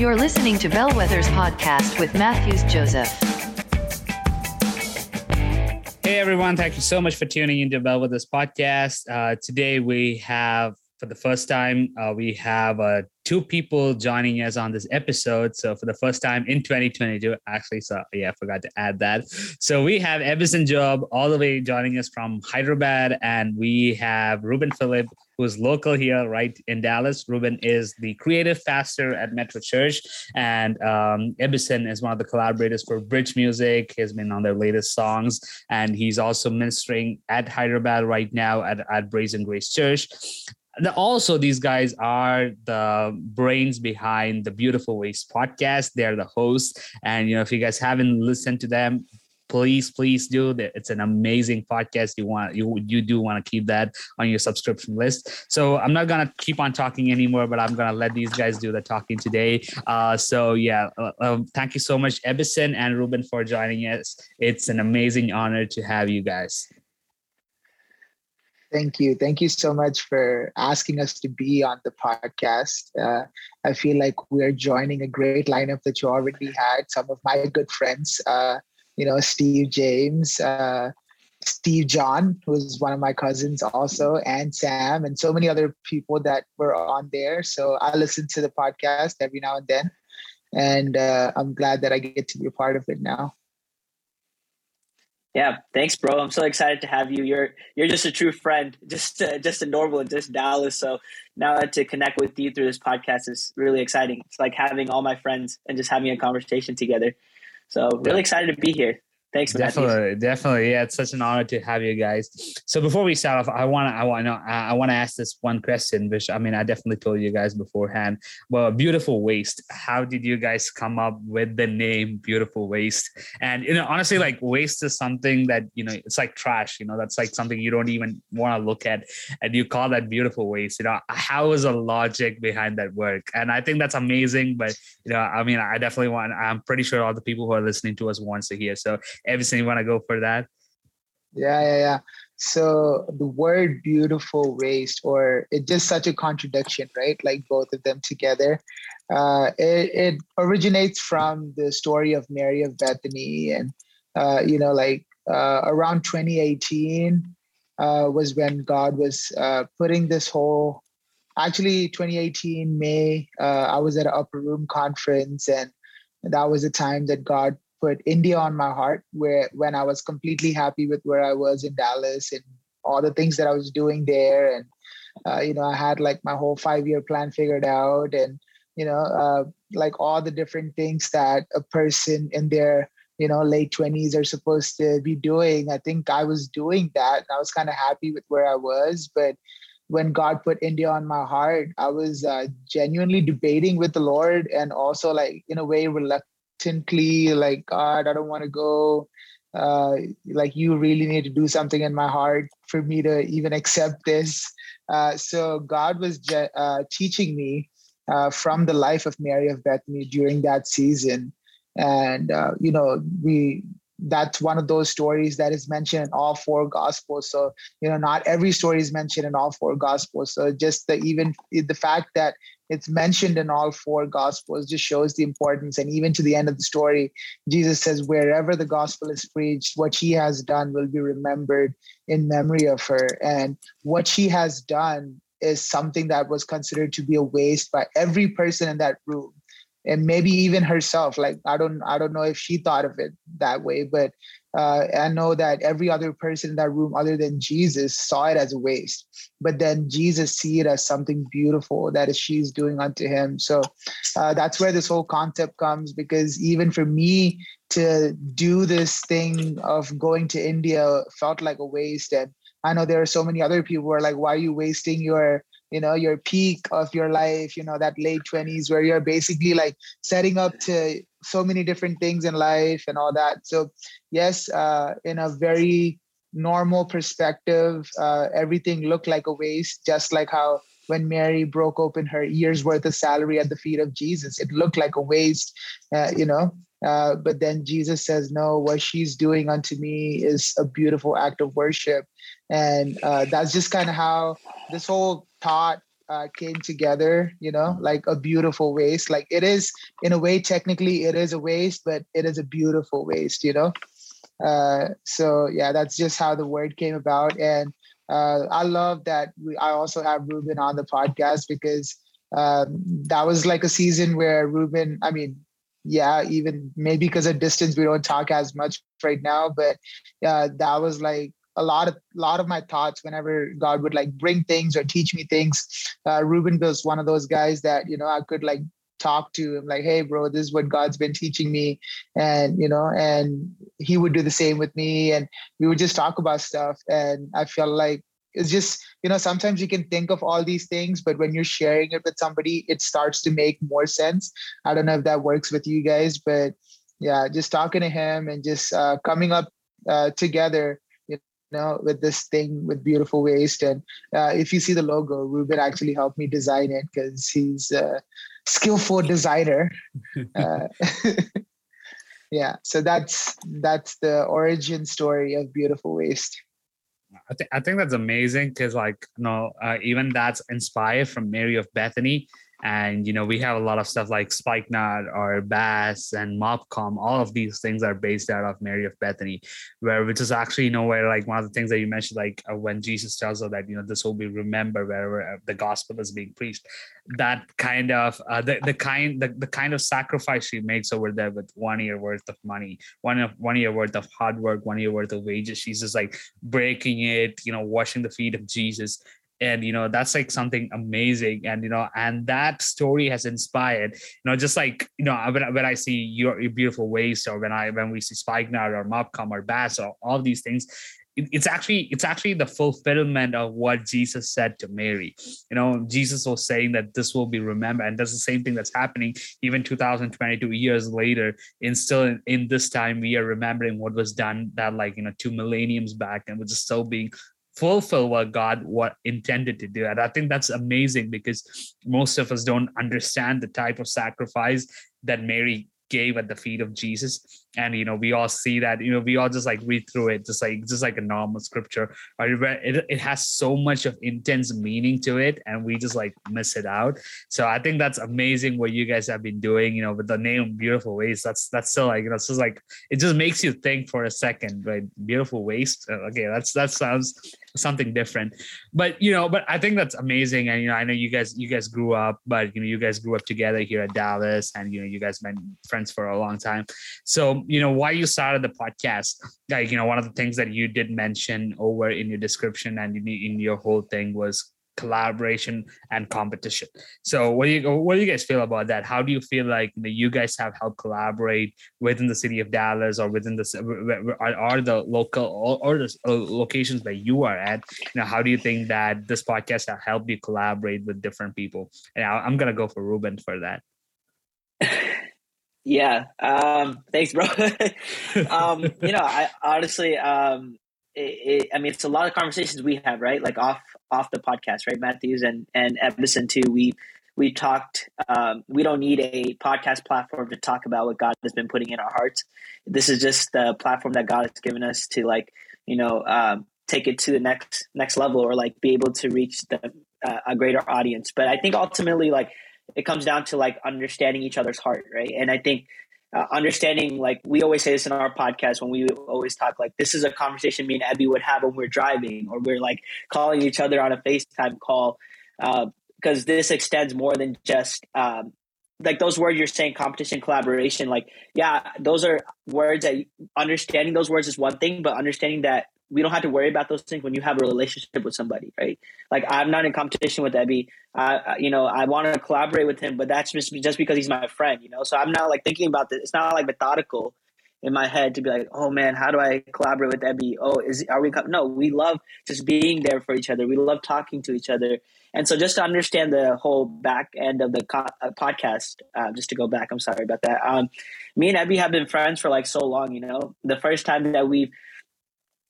You're listening to Bellwether's podcast with Matthews Joseph. Hey everyone, thank you so much for tuning into Bellwether's podcast. Uh, today we have, for the first time, uh, we have uh, two people joining us on this episode. So for the first time in 2022, actually, so yeah, I forgot to add that. So we have Ebison Job all the way joining us from Hyderabad, and we have Ruben Phillip, who's local here, right in Dallas. Ruben is the creative pastor at Metro Church, and um, Ebison is one of the collaborators for Bridge Music. He's been on their latest songs, and he's also ministering at Hyderabad right now at, at Brazen Grace Church also these guys are the brains behind the beautiful waste podcast. They're the hosts. And you know if you guys haven't listened to them please please do. It's an amazing podcast. You want you you do want to keep that on your subscription list. So i'm not gonna keep on talking anymore but i'm gonna let these guys do the talking today. Uh, so yeah uh, uh, thank you so much ebison and ruben for joining us. It's an amazing honor to have you guys Thank you. Thank you so much for asking us to be on the podcast. Uh, I feel like we're joining a great lineup that you already had. Some of my good friends, uh, you know, Steve James, uh, Steve John, who's one of my cousins also, and Sam, and so many other people that were on there. So I listen to the podcast every now and then. And uh, I'm glad that I get to be a part of it now. Yeah, thanks, bro. I'm so excited to have you. You're you're just a true friend, just uh, just a normal just Dallas. So now to connect with you through this podcast is really exciting. It's like having all my friends and just having a conversation together. So really excited to be here. Thanks, definitely, definitely. Yeah, it's such an honor to have you guys. So before we start off, I want to, I want to, I want to ask this one question, which I mean, I definitely told you guys beforehand. Well, beautiful waste. How did you guys come up with the name Beautiful Waste? And you know, honestly, like waste is something that you know, it's like trash. You know, that's like something you don't even want to look at, and you call that beautiful waste. You know, how is the logic behind that work? And I think that's amazing. But you know, I mean, I definitely want. I'm pretty sure all the people who are listening to us wants to hear. So Everything you want to go for that? Yeah, yeah, yeah. So the word beautiful waste, or it's just such a contradiction, right? Like both of them together. Uh, it, it originates from the story of Mary of Bethany. And, uh, you know, like uh, around 2018 uh, was when God was uh, putting this whole, actually 2018 May, uh, I was at an upper room conference and that was the time that God put India on my heart where when I was completely happy with where I was in Dallas and all the things that I was doing there. And, uh, you know, I had like my whole five year plan figured out and, you know, uh, like all the different things that a person in their, you know, late 20s are supposed to be doing. I think I was doing that. I was kind of happy with where I was. But when God put India on my heart, I was uh, genuinely debating with the Lord and also like in a way reluctant reluctantly like god i don't want to go. Uh, like you really need to do something in my heart for me to even accept this. Uh, so god was je- uh, teaching me uh, from the life of mary of bethany during that season. And uh, you know we that's one of those stories that is mentioned in all four gospels. So you know not every story is mentioned in all four gospels. So just the even the fact that it's mentioned in all four gospels just shows the importance. And even to the end of the story jesus says wherever the gospel is preached what she has done will be remembered in memory of her. And what she has done is something that was considered to be a waste by every person in that room and maybe even herself like i don't i don't know if she thought of it that way but uh, I know that every other person in that room, other than Jesus, saw it as a waste. But then Jesus see it as something beautiful that she's doing unto him. So uh, that's where this whole concept comes. Because even for me to do this thing of going to India felt like a waste. And I know there are so many other people who are like, "Why are you wasting your you know your peak of your life you know that late 20s where you're basically like setting up to so many different things in life and all that. So yes uh, in a very normal perspective uh, everything looked like a waste just like how when mary broke open her year's worth of salary at the feet of jesus it looked like a waste uh, you know? Uh, but then jesus says no what she's doing unto me is a beautiful act of worship and uh, that's just kind of how this whole thought uh, came together, you know, like a beautiful waste. Like it is, in a way, technically, it is a waste, but it is a beautiful waste, you know. Uh, so yeah, that's just how the word came about, and uh, I love that we, I also have Ruben on the podcast because um, that was like a season where Ruben, I mean, yeah, even maybe because of distance, we don't talk as much right now, but uh, that was like a lot of lot of my thoughts whenever God would like bring things or teach me things. Uh, Ruben was one of those guys that you know I could like talk to him like, hey, bro, this is what God's been teaching me, and you know, and he would do the same with me, and we would just talk about stuff, and I feel like it's just you know sometimes you can think of all these things but when you're sharing it with somebody it starts to make more sense i don't know if that works with you guys but yeah just talking to him and just uh, coming up uh, together know with this thing with beautiful waste and uh, if you see the logo ruben actually helped me design it because he's a skillful designer. Uh, yeah so that's that's the origin story of beautiful waste I, th- I think that's amazing because like you know uh, even that's inspired from Mary of Bethany and you know we have a lot of stuff like spikenard or bass and Mopcom. all of these things are based out of mary of bethany where which is actually you know where like one of the things that you mentioned like uh, when jesus tells her that you know this will be remembered wherever uh, the gospel is being preached that kind of uh, the, the kind the, the kind of sacrifice she makes over there with one year worth of money one of one year worth of hard work one year worth of wages she's just like breaking it you know washing the feet of jesus and you know that's like something amazing and you know and that story has inspired you know just like you know when, when i see your, your beautiful waste or when i when we see spikenard or mobcom or bass or all these things it, it's actually it's actually the fulfillment of what jesus said to mary. You know jesus was saying that this will be remembered and that's the same thing that's happening even 2022 years later in still in, in this time we are remembering what was done that like you know two millenniums back and which is still being fulfill what God what intended to do. And I think that's amazing because most of us don't understand the type of sacrifice that Mary gave at the feet of Jesus. And you know, we all see that, you know, we all just like read through it, just like just like a normal scripture. It, it has so much of intense meaning to it, and we just like miss it out. So I think that's amazing what you guys have been doing, you know, with the name Beautiful Waste. That's that's still like, you know, it's just like it just makes you think for a second, right? Beautiful waste. Uh, okay, that's that sounds something different. But you know but i think that's amazing. And you know i know you guys you guys grew up but you know you guys grew up together here at dallas and you know you guys been friends for a long time. So you know why you started the podcast like you know one of the things that you did mention over in your description and in, in your whole thing was collaboration and competition. So what do you what do you guys feel about that? How do you feel like you, know, you guys have helped collaborate within the city of Dallas or within the are, are the local or, the locations that you are at? You know, how do you think that this podcast has helped you collaborate with different people? And I'm gonna go for Ruben for that. Yeah. Um, thanks, bro. um, you know, I honestly, um, it, it, I mean, it's a lot of conversations we have, right? Like off off the podcast, right? Matthews and and Ebison too. We we talked. Um, we don't need a podcast platform to talk about what God has been putting in our hearts. This is just the platform that God has given us to like you know um, take it to the next next level or like be able to reach the uh, a greater audience. But I think ultimately, like it comes down to like understanding each other's heart, right? And I think uh, understanding like we always say this in our podcast when we always talk like this is a conversation me and Abby would have when we're driving or we're like calling each other on a FaceTime call because uh, this extends more than just um, like those words you're saying competition collaboration like yeah those are words that understanding those words is one thing but understanding that we don't have to worry about those things when you have a relationship with somebody, right? Like I'm not in competition with Ebby. I, you know, I want to collaborate with him, but that's just just because he's my friend, you know. So I'm not like thinking about this. It's not like methodical in my head to be like, oh man, how do I collaborate with Ebby? Oh, is are we? No, we love just being there for each other. We love talking to each other, and so just to understand the whole back end of the co- uh, podcast, uh, just to go back, I'm sorry about that. Um, me and Ebby have been friends for like so long. You know, the first time that we've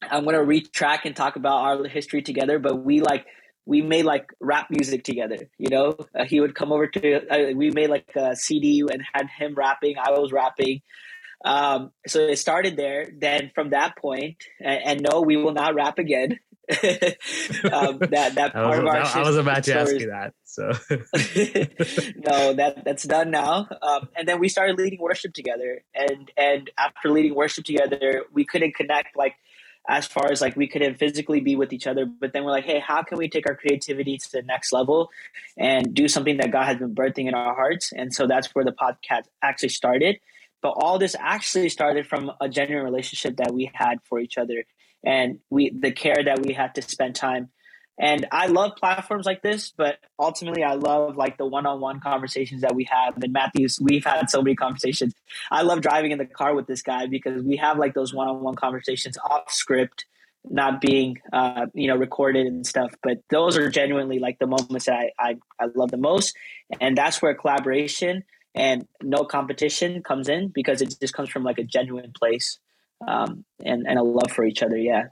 I'm gonna retrack and talk about our history together. But we like we made like rap music together. You know, uh, he would come over to uh, we made like a CD and had him rapping. I was rapping. Um, so it started there. Then from that point, and, and no, we will not rap again. um, that that part was, of our I was about to ask you that. So no, that that's done now. Um, and then we started leading worship together, and and after leading worship together, we couldn't connect like as far as like we couldn't physically be with each other. But then we're like, hey, how can we take our creativity to the next level and do something that God has been birthing in our hearts? And so that's where the podcast actually started. But all this actually started from a genuine relationship that we had for each other, and we the care that we had to spend time and I love platforms like this, but ultimately I love like the one-on-one conversations that we have. And Matthews, we've had so many conversations. I love driving in the car with this guy because we have like those one-on-one conversations off script, not being uh, you know recorded and stuff. But those are genuinely like the moments that I, I, I love the most. And that's where collaboration and no competition comes in because it just comes from like a genuine place um, and, and a love for each other. Yeah.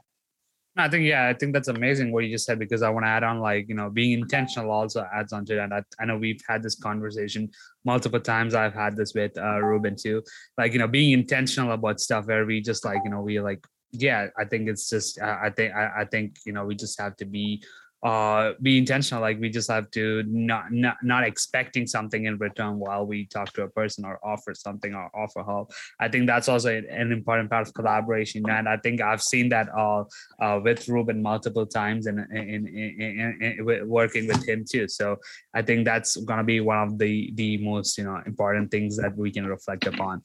I think yeah, I think that's amazing what you just said because I want to add on like you know being intentional also adds on to that. I, I know we've had this conversation multiple times. I've had this with uh, Ruben too. Like you know being intentional about stuff where we just like you know we like yeah. I think it's just uh, I think I, I think you know we just have to be uh be intentional. Like we just have to not not not expecting something in return while we talk to a person or offer something or offer help. I think that's also an important part of collaboration. And i think i've seen that all uh, with ruben multiple times and in, in, in, in, working with him too. So i think that's to be one of the the most you know important things that we can reflect upon.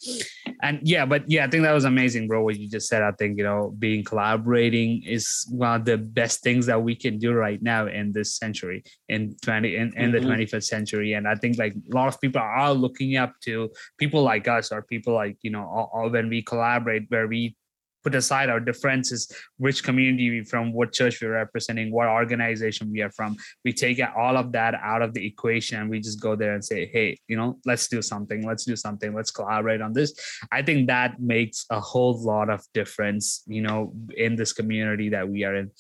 And yeah but yeah i think that was amazing bro what you just said. I think you know being collaborating is one of the best things that we can do right now in this century in 20 in, in the Mhm. 21st century and i think like a lot of people are looking up to people like us or people like you know all, all when we collaborate where we put aside our differences which community we from what church we're representing what organization we are from. We take all of that out of the equation and we just go there and say hey you know let's do something let's do something let's collaborate on this. I think that makes a whole lot of difference you know in this community that we are in.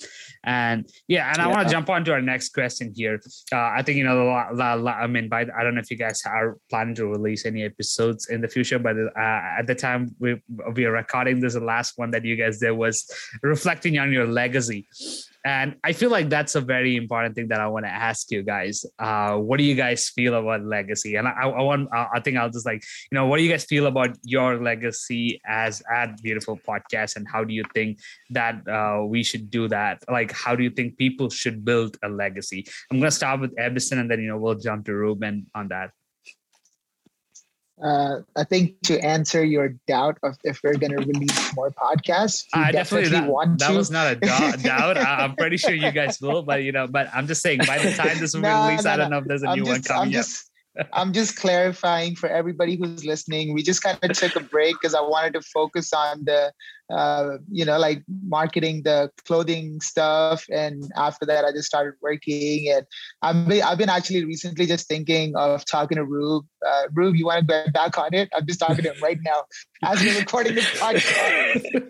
And yeah and i want to jump on to our next question here. Uh, i think you know la, la, i mean by i don't know if you guys are planning to release any episodes in the future but uh, at the time we we are recording this the last one that you guys did was reflecting on your legacy. And i feel like that's a very important thing that i want to ask you guys. Uh, what do you guys feel about legacy? And i, I want i think i'll just like you know what do you guys feel about your legacy as at beautiful podcast? And how do you think that uh, we should do that? Like how do you think people should build a legacy? I'm going to start with Ebison and then you know we'll jump to ruben on that Uh, I think to answer your doubt of if we're going to release more podcasts, I definitely, definitely that, want that to. was not a doubt. doubt. I'm pretty sure you guys will, but you know, but I'm just saying by the time this will No, released, no, I don't no. know if there's a I'm new one just, I'm coming up. just, I'm just clarifying for everybody who's listening. We just kind of took a break because I wanted to focus on the, uh, you know, like marketing the clothing stuff, and after that, I just started working. And I've been, I've been actually recently just thinking of talking to Rube. Uh, Rube, you want to go back on it? I'm just talking to him right now as we're recording the podcast.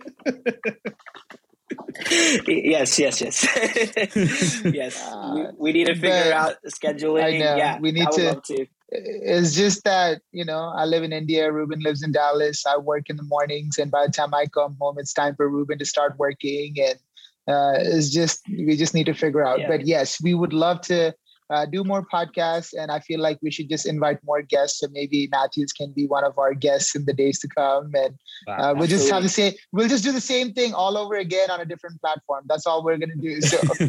Yes, yes, yes, yes. we, Uh, we need to figure out scheduling. I know. Yeah, We need to- to. it's just that you know I live in India. Ruben lives in Dallas. I work in the mornings, and by the time I come home, it's time for Ruben to start working, and uh, it's just we just need to figure out. Yeah. But yes, we would love to uh, do more podcasts, and I feel like we should just invite more guests. So maybe Matthews can be one of our guests in the days to come, and Wow. uh, we'll just have the same. We'll just do the same thing all over again on a different platform. That's all we're gonna do. So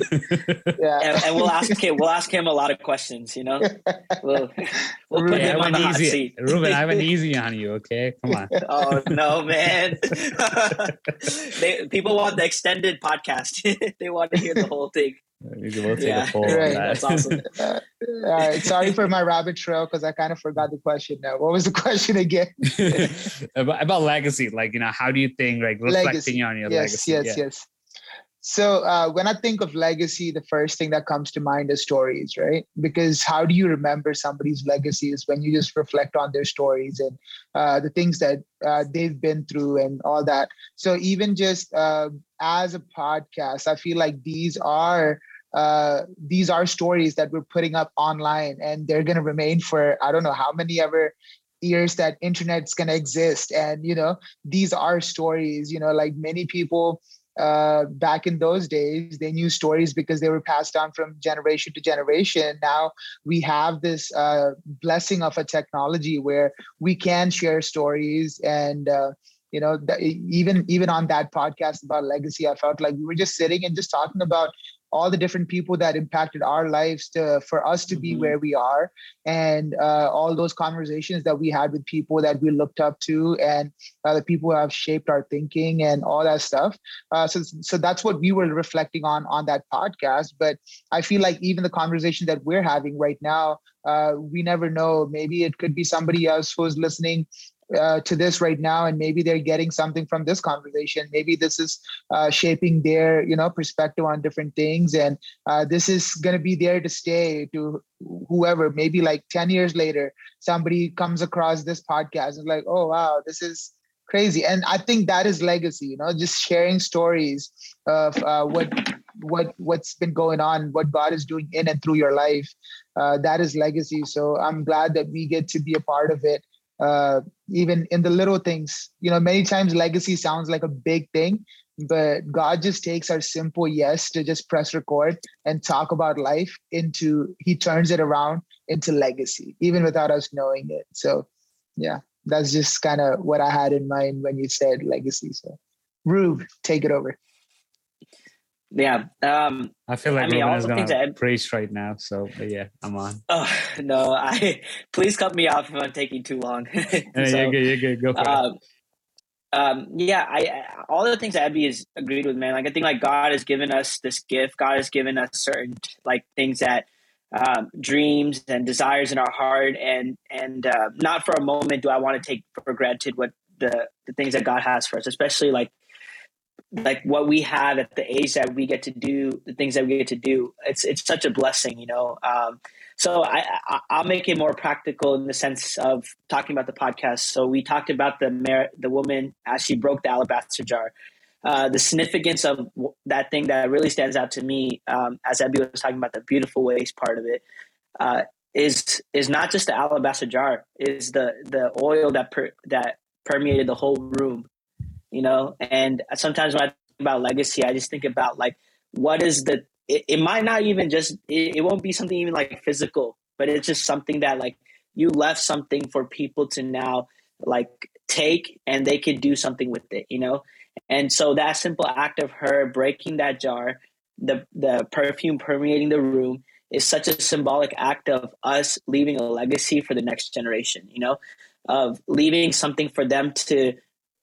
yeah. And, and we'll ask him. We'll ask him a lot of questions. You know, we'll we'll put Ruben, I him have on the an hot easy, seat. Ruben. I have an easy on you. Okay, come on. Oh no, man! they, people want the extended podcast. they want to hear the whole thing. We'll take Yeah. a poll on Right. that. That's awesome. Uh, all right. Sorry for my rabbit trail because I kind of forgot the question now. What was the question again? about, about legacy, like you know, how do you think like reflecting Legacy. on your yes, legacy? yes, yeah. yes. So uh, when I think of legacy, the first thing that comes to mind is stories, right? Because how do you remember somebody's legacy is when you just reflect on their stories and uh, the things that uh, they've been through and all that. So even just uh, as a podcast, I feel like these are uh, these are stories that we're putting up online, and they're going to remain for I don't know how many ever years that internet's going to exist. And you know, these are stories. You know, like many people uh, back in those days, they knew stories because they were passed down from generation to generation. Now we have this uh, blessing of a technology where we can share stories and uh, you know even even on that podcast about legacy i felt like we were just sitting and just talking about all the different people that impacted our lives to for us to be mm-hmm. where we are. And uh, all those conversations that we had with people that we looked up to and uh, the people who have shaped our thinking and all that stuff. Uh, so so that's what we were reflecting on on that podcast. But i feel like even the conversation that we're having right now uh, we never know. Maybe it could be somebody else who's listening uh, to this right now and maybe they're getting something from this conversation. Maybe this is uh, shaping their you know perspective on different things. And uh, this is going to be there to stay to whoever maybe like 10 years later somebody comes across this podcast and like oh wow this is crazy. And i think that is legacy you know just sharing stories of uh, what what what's been going on what god is doing in and through your life. Uh, that is legacy. So i'm glad that we get to be a part of it uh, even in the little things. You know, many times legacy sounds like a big thing, but God just takes our simple yes to just press record and talk about life into, He turns it around into legacy, even without us knowing it. So, yeah, that's just kind of what I had in mind when you said legacy. So, Rube, take it over. Yeah. Um, I feel like I mean, Ruben is going to preach right now. So yeah, I'm on. Oh no! I please cut me off if I'm taking too long. so, yeah, you're good. You're good. Go for um, it. Um, yeah, I all the things that Abby has agreed with, man. Like I think like God has given us this gift. God has given us certain like things that um, dreams and desires in our heart, and and uh, not for a moment do I want to take for granted what the the things that God has for us, especially like like what we have at the age that we get to do the things that we get to do it's it's such a blessing you know? Um, so I, I will make it more practical in the sense of talking about the podcast. So we talked about the mer- the woman as she broke the alabaster jar. Uh, the significance of that thing that really stands out to me um, as Abby was talking about the beautiful waste part of it uh, is is not just the alabaster jar is the the oil that per, that permeated the whole room you know? And sometimes when i think about legacy i just think about like what is the it, it might not even just it, it won't be something even like physical but it's just something that like you left something for people to now like take and they could do something with it you know? And so that simple act of her breaking that jar the the perfume permeating the room is such a symbolic act of us leaving a legacy for the next generation you know? Of leaving something for them to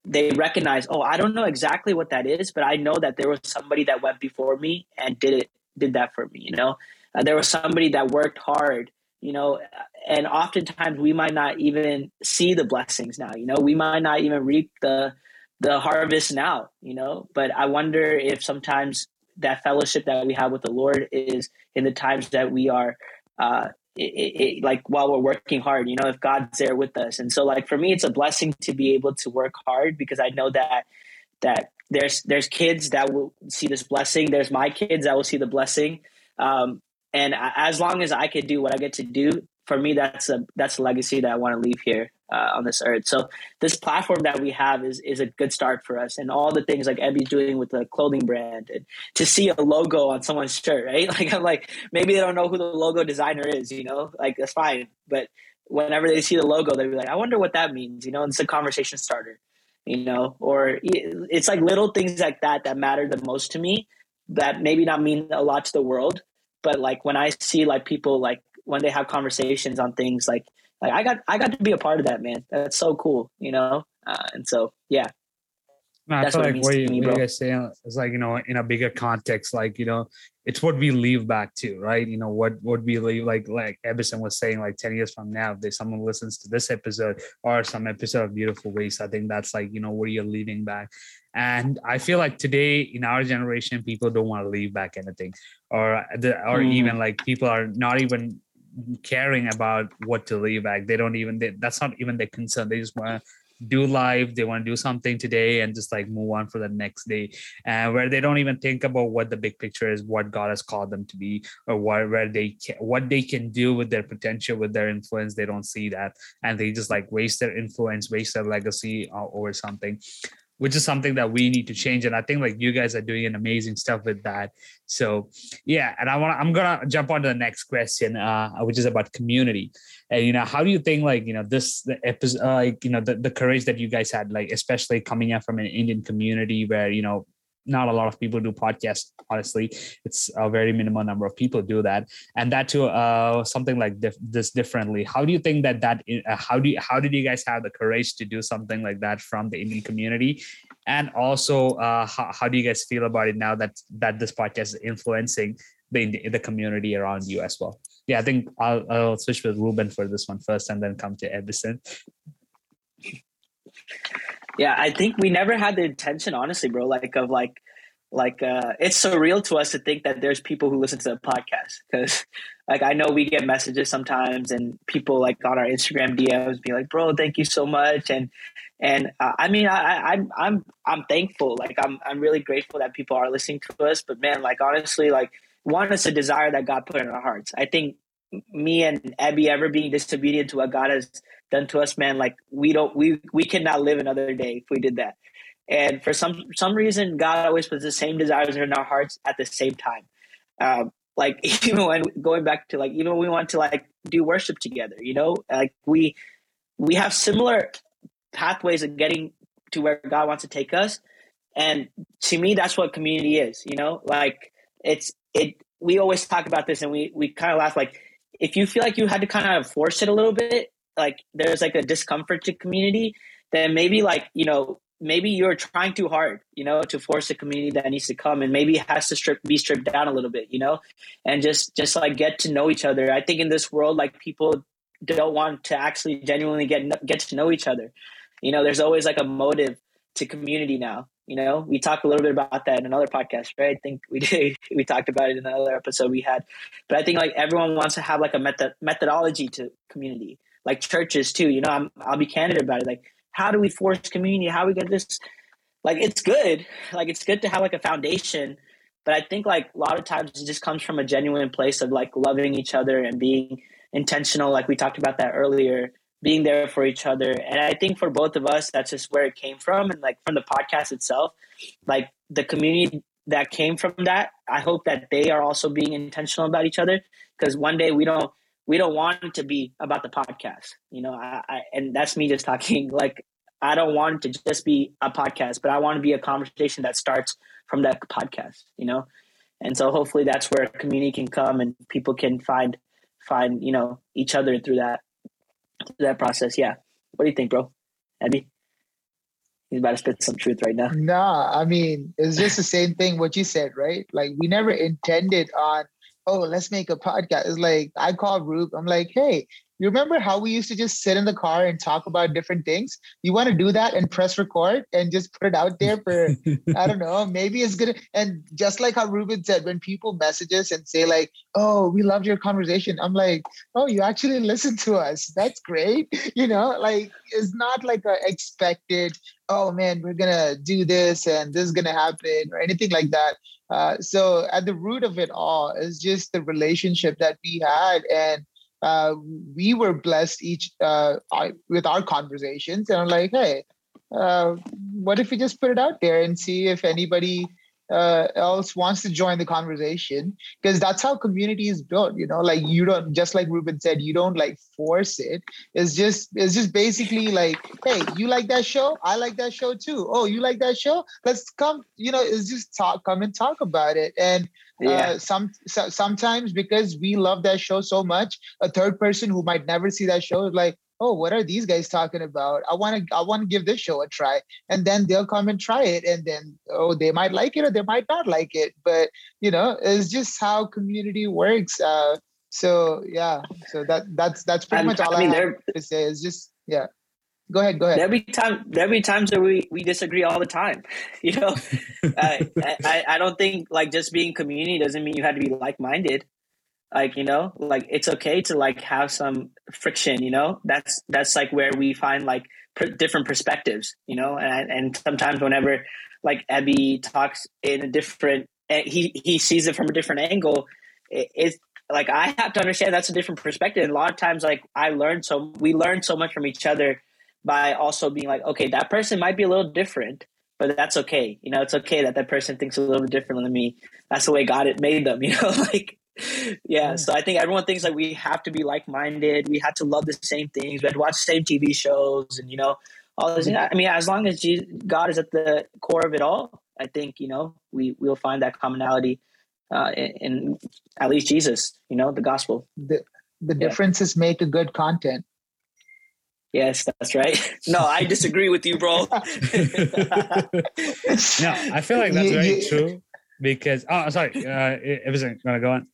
they recognize, oh, I don't know exactly what that is, but I know that there was somebody that went before me and did it, did that for me. You know, uh, there was somebody that worked hard. You know, and oftentimes we might not even see the blessings now. You know, we might not even reap the the harvest now. You know, but I wonder if sometimes that fellowship that we have with the Lord is in the times that we are uh, it, it, like while we're working hard you know if god's there with us. And so like for me it's a blessing to be able to work hard because i know that that there's there's kids that will see this blessing. There's my kids that will see the blessing. Um, and as long as i could do what i get to do for me that's a that's a legacy that i want to leave here uh, on this earth. So this platform that we have is is a good start for us, and all the things like Ebby's doing with the clothing brand, and to see a logo on someone's shirt, right? Like I'm like maybe they don't know who the logo designer is, you know, like that's fine, but whenever they see the logo, they'll be like, I wonder what that means, you know, and it's a conversation starter, you know, or it's like little things like that that matter the most to me that maybe not mean a lot to the world, but like when I see like people like when they have conversations on things like like I got I got to be a part of that, man. That's so cool, you know. Uh, and so yeah. No, I That's feel what like what, you, me, what you guys saying is like you know in a bigger context, like you know it's what we leave back to, right? You know what what we leave like like Ebison was saying, like ten years from now, if there's someone listens to this episode or some episode of Beautiful Waste, I think that's like you know what are leaving back. And I feel like today in our generation, people don't want to leave back anything, or the, or mm. even like people are not even caring about what to leave back. They don't even they, that's not even their concern. They just want to do live. They want to do something today and just like move on for the next day. And uh, where they don't even think about what the big picture is, what God has called them to be, or what where they can, what they can do with their potential, with their influence. They don't see that, and they just like waste their influence, waste their legacy uh, over something which is something that we need to change. And I think like you guys are doing an amazing stuff with that. So yeah, and I want I'm gonna jump on to the next question, uh, which is about community. And you know, how do you think like you know this the episode, uh, like you know the, the courage that you guys had, like especially coming out from an Indian community where you know not a lot of people do podcasts honestly. It's a very minimal number of people do that. And that to uh something like dif- this differently. How do you think that that uh, how do you how did you guys have the courage to do something like that from the indian community? And also uh how, how do you guys feel about it now that that this podcast is influencing the the community around you as well? Yeah i think i'll, I'll switch with ruben for this one first and then come to ebison yeah, I think we never had the intention, honestly, bro. Like of like, like uh, it's surreal to us to think that there's people who listen to the podcast because, like, I know we get messages sometimes, and people like on our Instagram DMs be like, "Bro, thank you so much," and and uh, I mean, I, I'm I'm I'm thankful. Like, I'm I'm really grateful that people are listening to us. But man, like honestly, like one is a desire that God put in our hearts. I think me and Abby ever being disobedient to what God has done to us, man, like we don't we we cannot live another day if we did that. And for some some reason, God always puts the same desires in our hearts at the same time. Um, like even when going back to like even we want to like do worship together, you know, like we we have similar pathways of getting to where God wants to take us. And to me, that's what community is. You know, like it's it. We always talk about this, and we we kind of laugh like if you feel like you had to kind of force it a little bit, like there's like a discomfort to community, then maybe like, you know, maybe you're trying too hard, you know, to force a community that needs to come and maybe has to strip be stripped down a little bit, you know, and just just like get to know each other. I think in this world, like people don't want to actually genuinely get get to know each other. You know, there's always like a motive to community now. You know, we talked a little bit about that in another podcast, right? I think we did. We talked about it in another episode we had. But I think like everyone wants to have like a method methodology to community like churches too. You know, I'm, I'll be candid about it. Like, how do we force community? How we get this? Like, it's good. Like, it's good to have like a foundation. But I think like a lot of times it just comes from a genuine place of like loving each other and being intentional. Like we talked about that earlier, being there for each other. And I think for both of us, that's just where it came from. And like from the podcast itself, like the community that came from that, I hope that they are also being intentional about each other. Because one day we don't we don't want it to be about the podcast you know I, I, and that's me just talking like i don't want it to just be a podcast but i want to be a conversation that starts from that podcast you know and so hopefully that's where community can come and people can find find you know each other through that that process yeah. What do you think bro? Abby he's about to spit some truth right now. Nah i mean it's just the same thing what you said right? Like we never intended on oh, let's make a podcast. It's like I call Rube. I'm like, hey, you remember how we used to just sit in the car and talk about different things? You want to do that and press record and just put it out there for I don't know, maybe it's good. And just like how Ruben said, when people message us and say like, "Oh, we loved your conversation," I'm like, "Oh, you actually listen to us. That's great." You know, like it's not like a expected. Oh man, we're gonna do this and this is gonna happen or anything like that. Uh, so at the root of it all is just the relationship that we had and uh, we were blessed each uh, with our conversations. And i'm like hey uh, what if we just put it out there and see if anybody uh, else wants to join the conversation? Because that's how community is built you know? Like you don't just like ruben said you don't like force it. It's just it's just basically like hey you like that show? I like that show too. Oh you like that show? Let's come you know it's just talk come and talk about it. And uh, yeah. some so, sometimes because we love that show so much a third person who might never see that show is like oh, what are these guys talking about? I want to I want to give this show a try. And then they'll come and try it. And then, oh, they might like it or they might not like it. But you know, it's just how community works. Uh, so yeah, so that that's that's pretty much all I, mean, I have to say. Is just yeah. Go ahead. Go ahead. Every time, every times that we we disagree all the time. You know, I, I I don't think like just being community doesn't mean you have to be like minded like you know like it's okay to like have some friction you know that's that's like where we find like pr- different perspectives you know and and sometimes whenever like abby talks in a different eh, he he sees it from a different angle it, it's like i have to understand that's a different perspective and a lot of times like i learned so we learn so much from each other by also being like okay that person might be a little different but that's okay. You know, it's okay that that person thinks a little bit differently than me. That's the way God it made them. You know, like yeah. So I think everyone thinks like we have to be like minded. We have to love the same things. We had to watch the same TV shows, and you know, all this. I mean, as long as Jesus, God is at the core of it all, I think you know we we'll find that commonality uh, in, in, at least Jesus. You know, the gospel. The the yeah. differences make a good content. Yes, that's right. No, I disagree with you, bro. no, I feel like that's very true because oh sorry, uh it, wasn't gonna go on.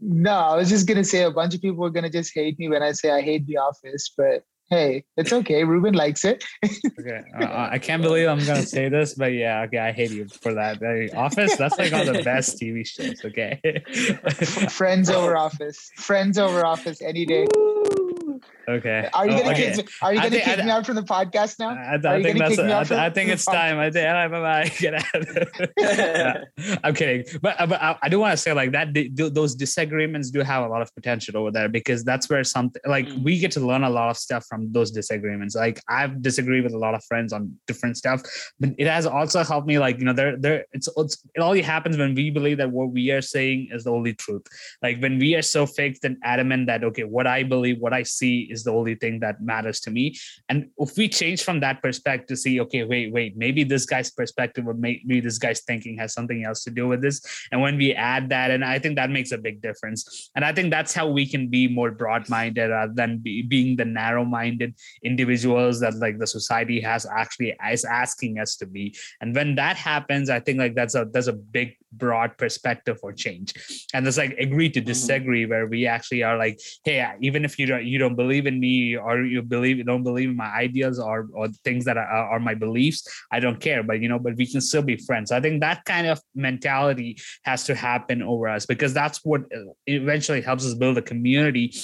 No, I was just gonna say a bunch of people are gonna just hate me when I say I hate The Office, but hey, it's okay. Ruben likes it. okay, uh, I can't believe I'm gonna say this, but yeah, okay, I hate you for that. The Office, that's like one of the best TV shows. Okay, Friends over Office, Friends over Office any day. Okay. Are you oh, gonna okay. kick me? Are you gonna think, kick I, me out from the podcast now? I, I think that's. A, I, from, I, think it's time. I think. Bye bye. Get out. yeah. I'm kidding, but but I, I do want to say like that. Those disagreements do have a lot of potential over there because that's where something like mm. we get to learn a lot of stuff from those disagreements. Like I've disagreed with a lot of friends on different stuff, but it has also helped me. Like you know, there there it's, it's it only happens when we believe that what we are saying is the only truth. Like when we are so fixed and adamant that okay, what I believe, what I see is the only thing that matters to me. And if we change from that perspective to see, okay, wait, wait, maybe this guy's perspective or maybe this guy's thinking has something else to do with this. And when we add that, and I think that makes a big difference. And I think that's how we can be more broad-minded rather than be, being the narrow-minded individuals that like the society has actually is asking us to be. And when that happens, I think like that's a that's a big broad perspective for change. And it's like agree to mm-hmm. disagree, where we actually are like, hey, even if you don't you don't believe in me or you believe you don't believe in my ideas or or things that are, are my beliefs, I don't care. But you know, but we can still be friends. I think that kind of mentality has to happen over us because that's what eventually helps us build a community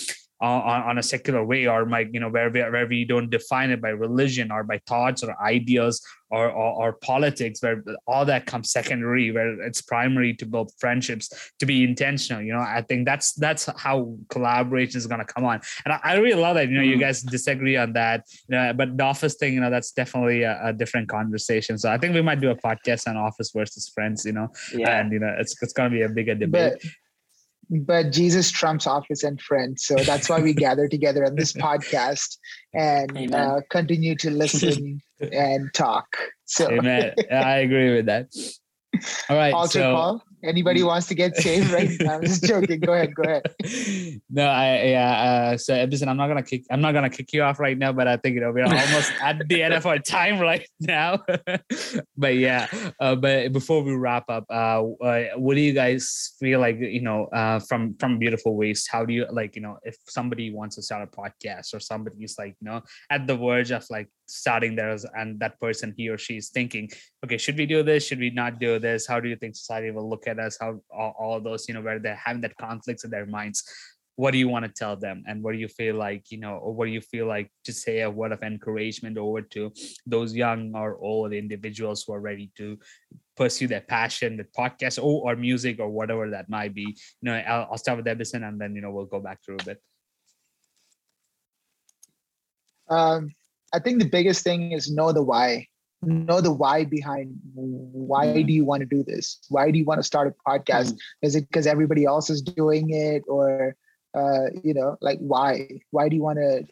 on, on a secular way or my you know where we, where we don't define it by religion or by thoughts or ideas or, or, or politics where all that comes secondary where it's primary to build friendships to be intentional you know? I think that's that's how collaboration is going to come on. And I, I, really love that you know you mm-hmm. guys disagree on that you know but the office thing you know that's definitely a, a different conversation. So i think we might do a podcast on office versus friends you know? Yeah. and you know it's, it's going to be a bigger debate. but- but Jesus trumps office and friends. So that's why we gather together on this podcast and uh, continue to listen and talk. So Amen. I agree with that. All right. Altar so, call. Anybody wants to get saved right now? I'm just joking. Go ahead. Go ahead. No, I yeah. Uh, so listen, I'm not gonna kick. I'm not gonna kick you off right now, but I think you know we're almost at the end of our time right now. but yeah. Uh, but before we wrap up, uh, uh, what do you guys feel like? You know, uh, from from Beautiful Waste, how do you like? You know, if somebody wants to start a podcast or somebody's like, you know, at the verge of like starting there and that person he or she is thinking, okay, should we do this? Should we not do this? How do you think society will look at us? How all, all those, you know, where they're having that conflicts in their minds. What do you want to tell them? And what do you feel like, you know, or what do you feel like to say a word of encouragement over to those young or old individuals who are ready to pursue their passion with podcasts or, or music or whatever that might be? You know, I'll, I'll start with Ebison and then, you know, we'll go back through a bit. Um, I think the biggest thing is know the why. Know the why behind why mm-hmm. do you want to do this? Why do you want to start a podcast? Mm-hmm. is it because everybody else is doing it or uh you know like why? Why do you want to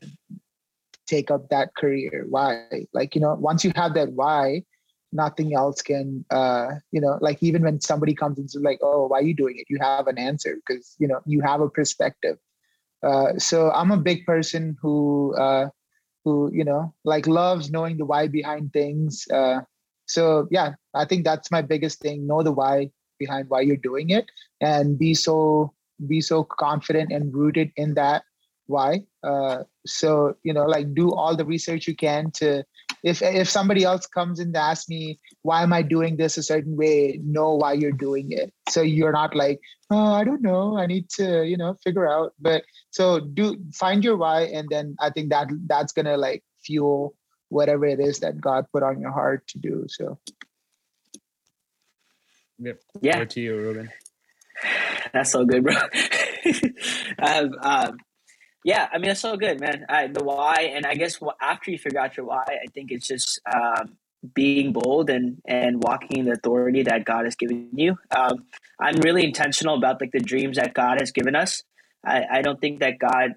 take up that career? Why? Like you know once you have that why nothing else can uh you know like even when somebody comes and says like oh why are you doing it? You have an answer because you know you have a perspective. Uh so i'm a big person who uh who you know like loves knowing the why behind things uh, so yeah i think that's my biggest thing know the why behind why you're doing it and be so be so confident and rooted in that why uh, so you know like do all the research you can to if if somebody else comes and asks me why am i doing this a certain way? Know why you're doing it. So you're not like oh i don't know. I need to you know figure out. But so do find your why and then i think that that's gonna like fuel whatever it is that god put on your heart to do so. Yep. Yeah. Over to you ruben. That's so good bro. Um, um, yeah, I mean, it's so good, man. I, the why, and I guess after you figure out your why, I think it's just um, being bold and and walking in the authority that God has given you. Um, I'm really intentional about like the dreams that God has given us. I, I don't think that God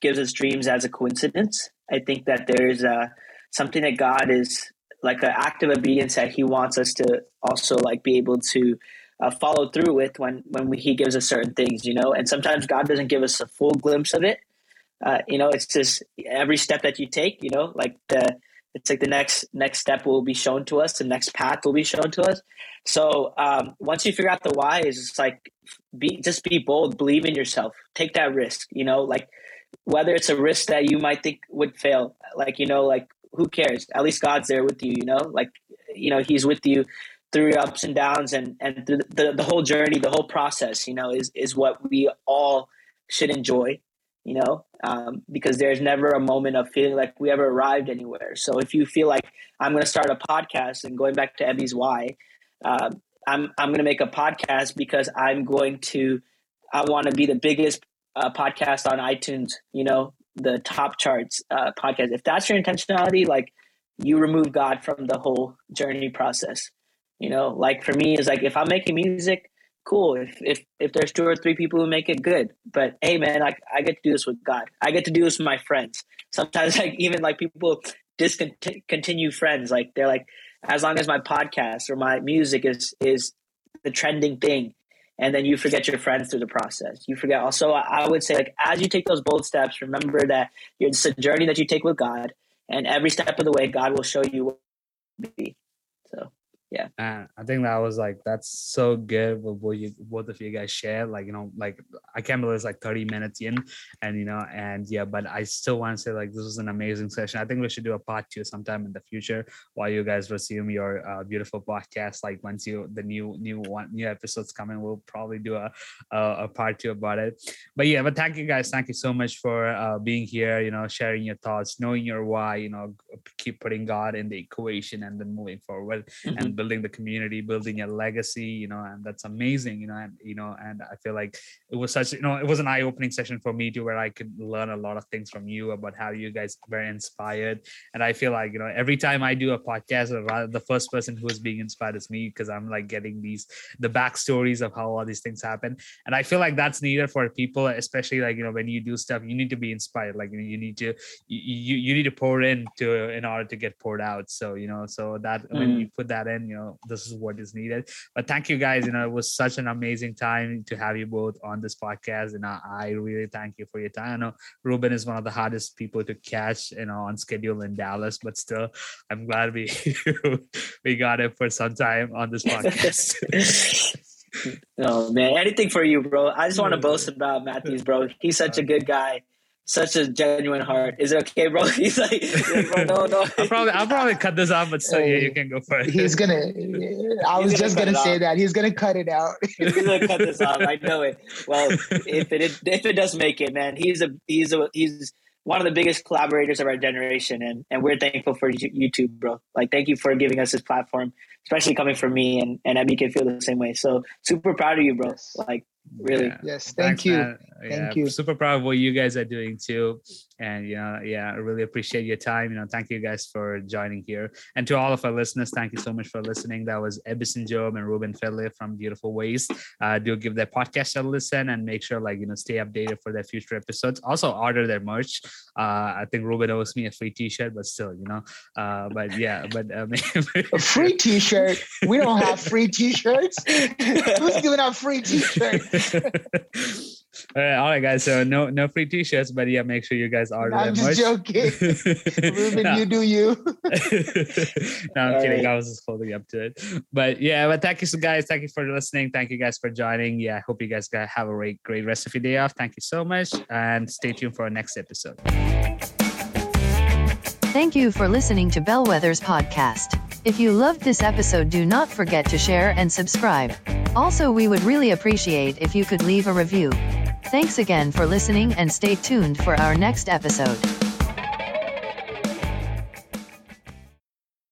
gives us dreams as a coincidence. I think that there's uh, something that God is like an act of obedience that He wants us to also like be able to uh, follow through with when when we, He gives us certain things, you know. And sometimes God doesn't give us a full glimpse of it. Uh, you know, it's just every step that you take. You know, like the it's like the next next step will be shown to us the next path will be shown to us so um, once you figure out the why is it's like be just be bold believe in yourself take that risk you know like whether it's a risk that you might think would fail like you know like who cares at least god's there with you you know like you know he's with you through your ups and downs and and the, the, the whole journey the whole process you know is is what we all should enjoy you know, um, because there's never a moment of feeling like we ever arrived anywhere. So if you feel like I'm going to start a podcast and going back to Ebby's why, uh, I'm I'm going to make a podcast because I'm going to I want to be the biggest uh, podcast on iTunes. You know, the top charts uh, podcast. If that's your intentionality, like you remove God from the whole journey process. You know, like for me, is like if I'm making music, cool. If if if there's two or three people who make it, good. But hey, man, I I get to do this with God. I get to do this with my friends. Sometimes, like even like people discontinue friends. Like they're like, as long as my podcast or my music is is the trending thing, and then you forget your friends through the process. You forget. Also, I would say like as you take those bold steps, remember that it's a journey that you take with God, and every step of the way, God will show you what be. So yeah. And i think that was like that's so good with what you both of you guys share like you know like i can't believe it's like 30 minutes in and you know and yeah but i still want to say like this was an amazing session. I think we should do a part two sometime in the future while you guys resume your uh, beautiful podcast. Like once you the new new one new episodes coming we'll probably do a, a, a part two about it. But yeah but thank you guys. Thank you so much for uh, being here you know sharing your thoughts knowing your why you know keep putting god in the equation and then moving forward. Mm-hmm. and building the community building a legacy you know and that's amazing you know and you know and i feel like it was such you know it was an eye-opening session for me too where i could learn a lot of things from you about how you guys were inspired. And i feel like you know every time i do a podcast the first person who is being inspired is me because i'm like getting these the backstories of how all these things happen and i feel like that's needed for people especially like you know when you do stuff you need to be inspired. Like you need to you, you need to pour in to in order to get poured out. So you know so that mm. when you put that in you know this is what is needed. But thank you guys. You know, it was such an amazing time to have you both on this podcast. And I, I really thank you for your time. I know Ruben is one of the hardest people to catch, you know, on schedule in Dallas, but still, I'm glad we we got it for some time on this podcast. oh man, anything for you, bro. I just want to boast about Matthews, bro. He's such a uh, good guy such a genuine heart. Is it okay, bro? He's like, bro, no, no. I'll probably, I'll probably cut this off, but still, yeah, you can go for it. He's gonna. I was just gonna, gonna say that he's gonna cut it out. he's gonna cut this off. I know it. Well, if it if it does make it, man, he's a he's a he's one of the biggest collaborators of our generation, and and we're thankful for YouTube, bro. Like, thank you for giving us this platform, especially coming from me, and and Abby can feel the same way. So super proud of you, bro. Like really yeah. yes thank Thanks, you man. Thank yeah, you. super proud of what you guys are doing too. And you know yeah i really appreciate your time. You know thank you guys for joining here. And to all of our listeners thank you so much for listening. That was Ebison Job and Ruben Fedley from Beautiful Ways. Uh, do give their podcast a listen and make sure like you know stay updated for their future episodes. Also order their merch. Uh, i think Ruben owes me a free t-shirt but still you know. Uh, but yeah but um, a free t-shirt? We don't have free t-shirts? Who's giving out free t-shirts all right, all right, guys. So no no free t-shirts, but yeah, make sure you guys order I'm just joking. Ruben, no. you do you. no, I'm all kidding. Right. I was just holding up to it. But yeah, but thank you so guys. Thank you for listening. Thank you guys for joining. Yeah, I hope you guys have a great, great rest of your day off. Thank you so much. And stay tuned for our next episode. Thank you for listening to Bellwether's podcast. If you loved this episode, do not forget to share and subscribe. Also, we would really appreciate if you could leave a review. Thanks again for listening and stay tuned for our next episode.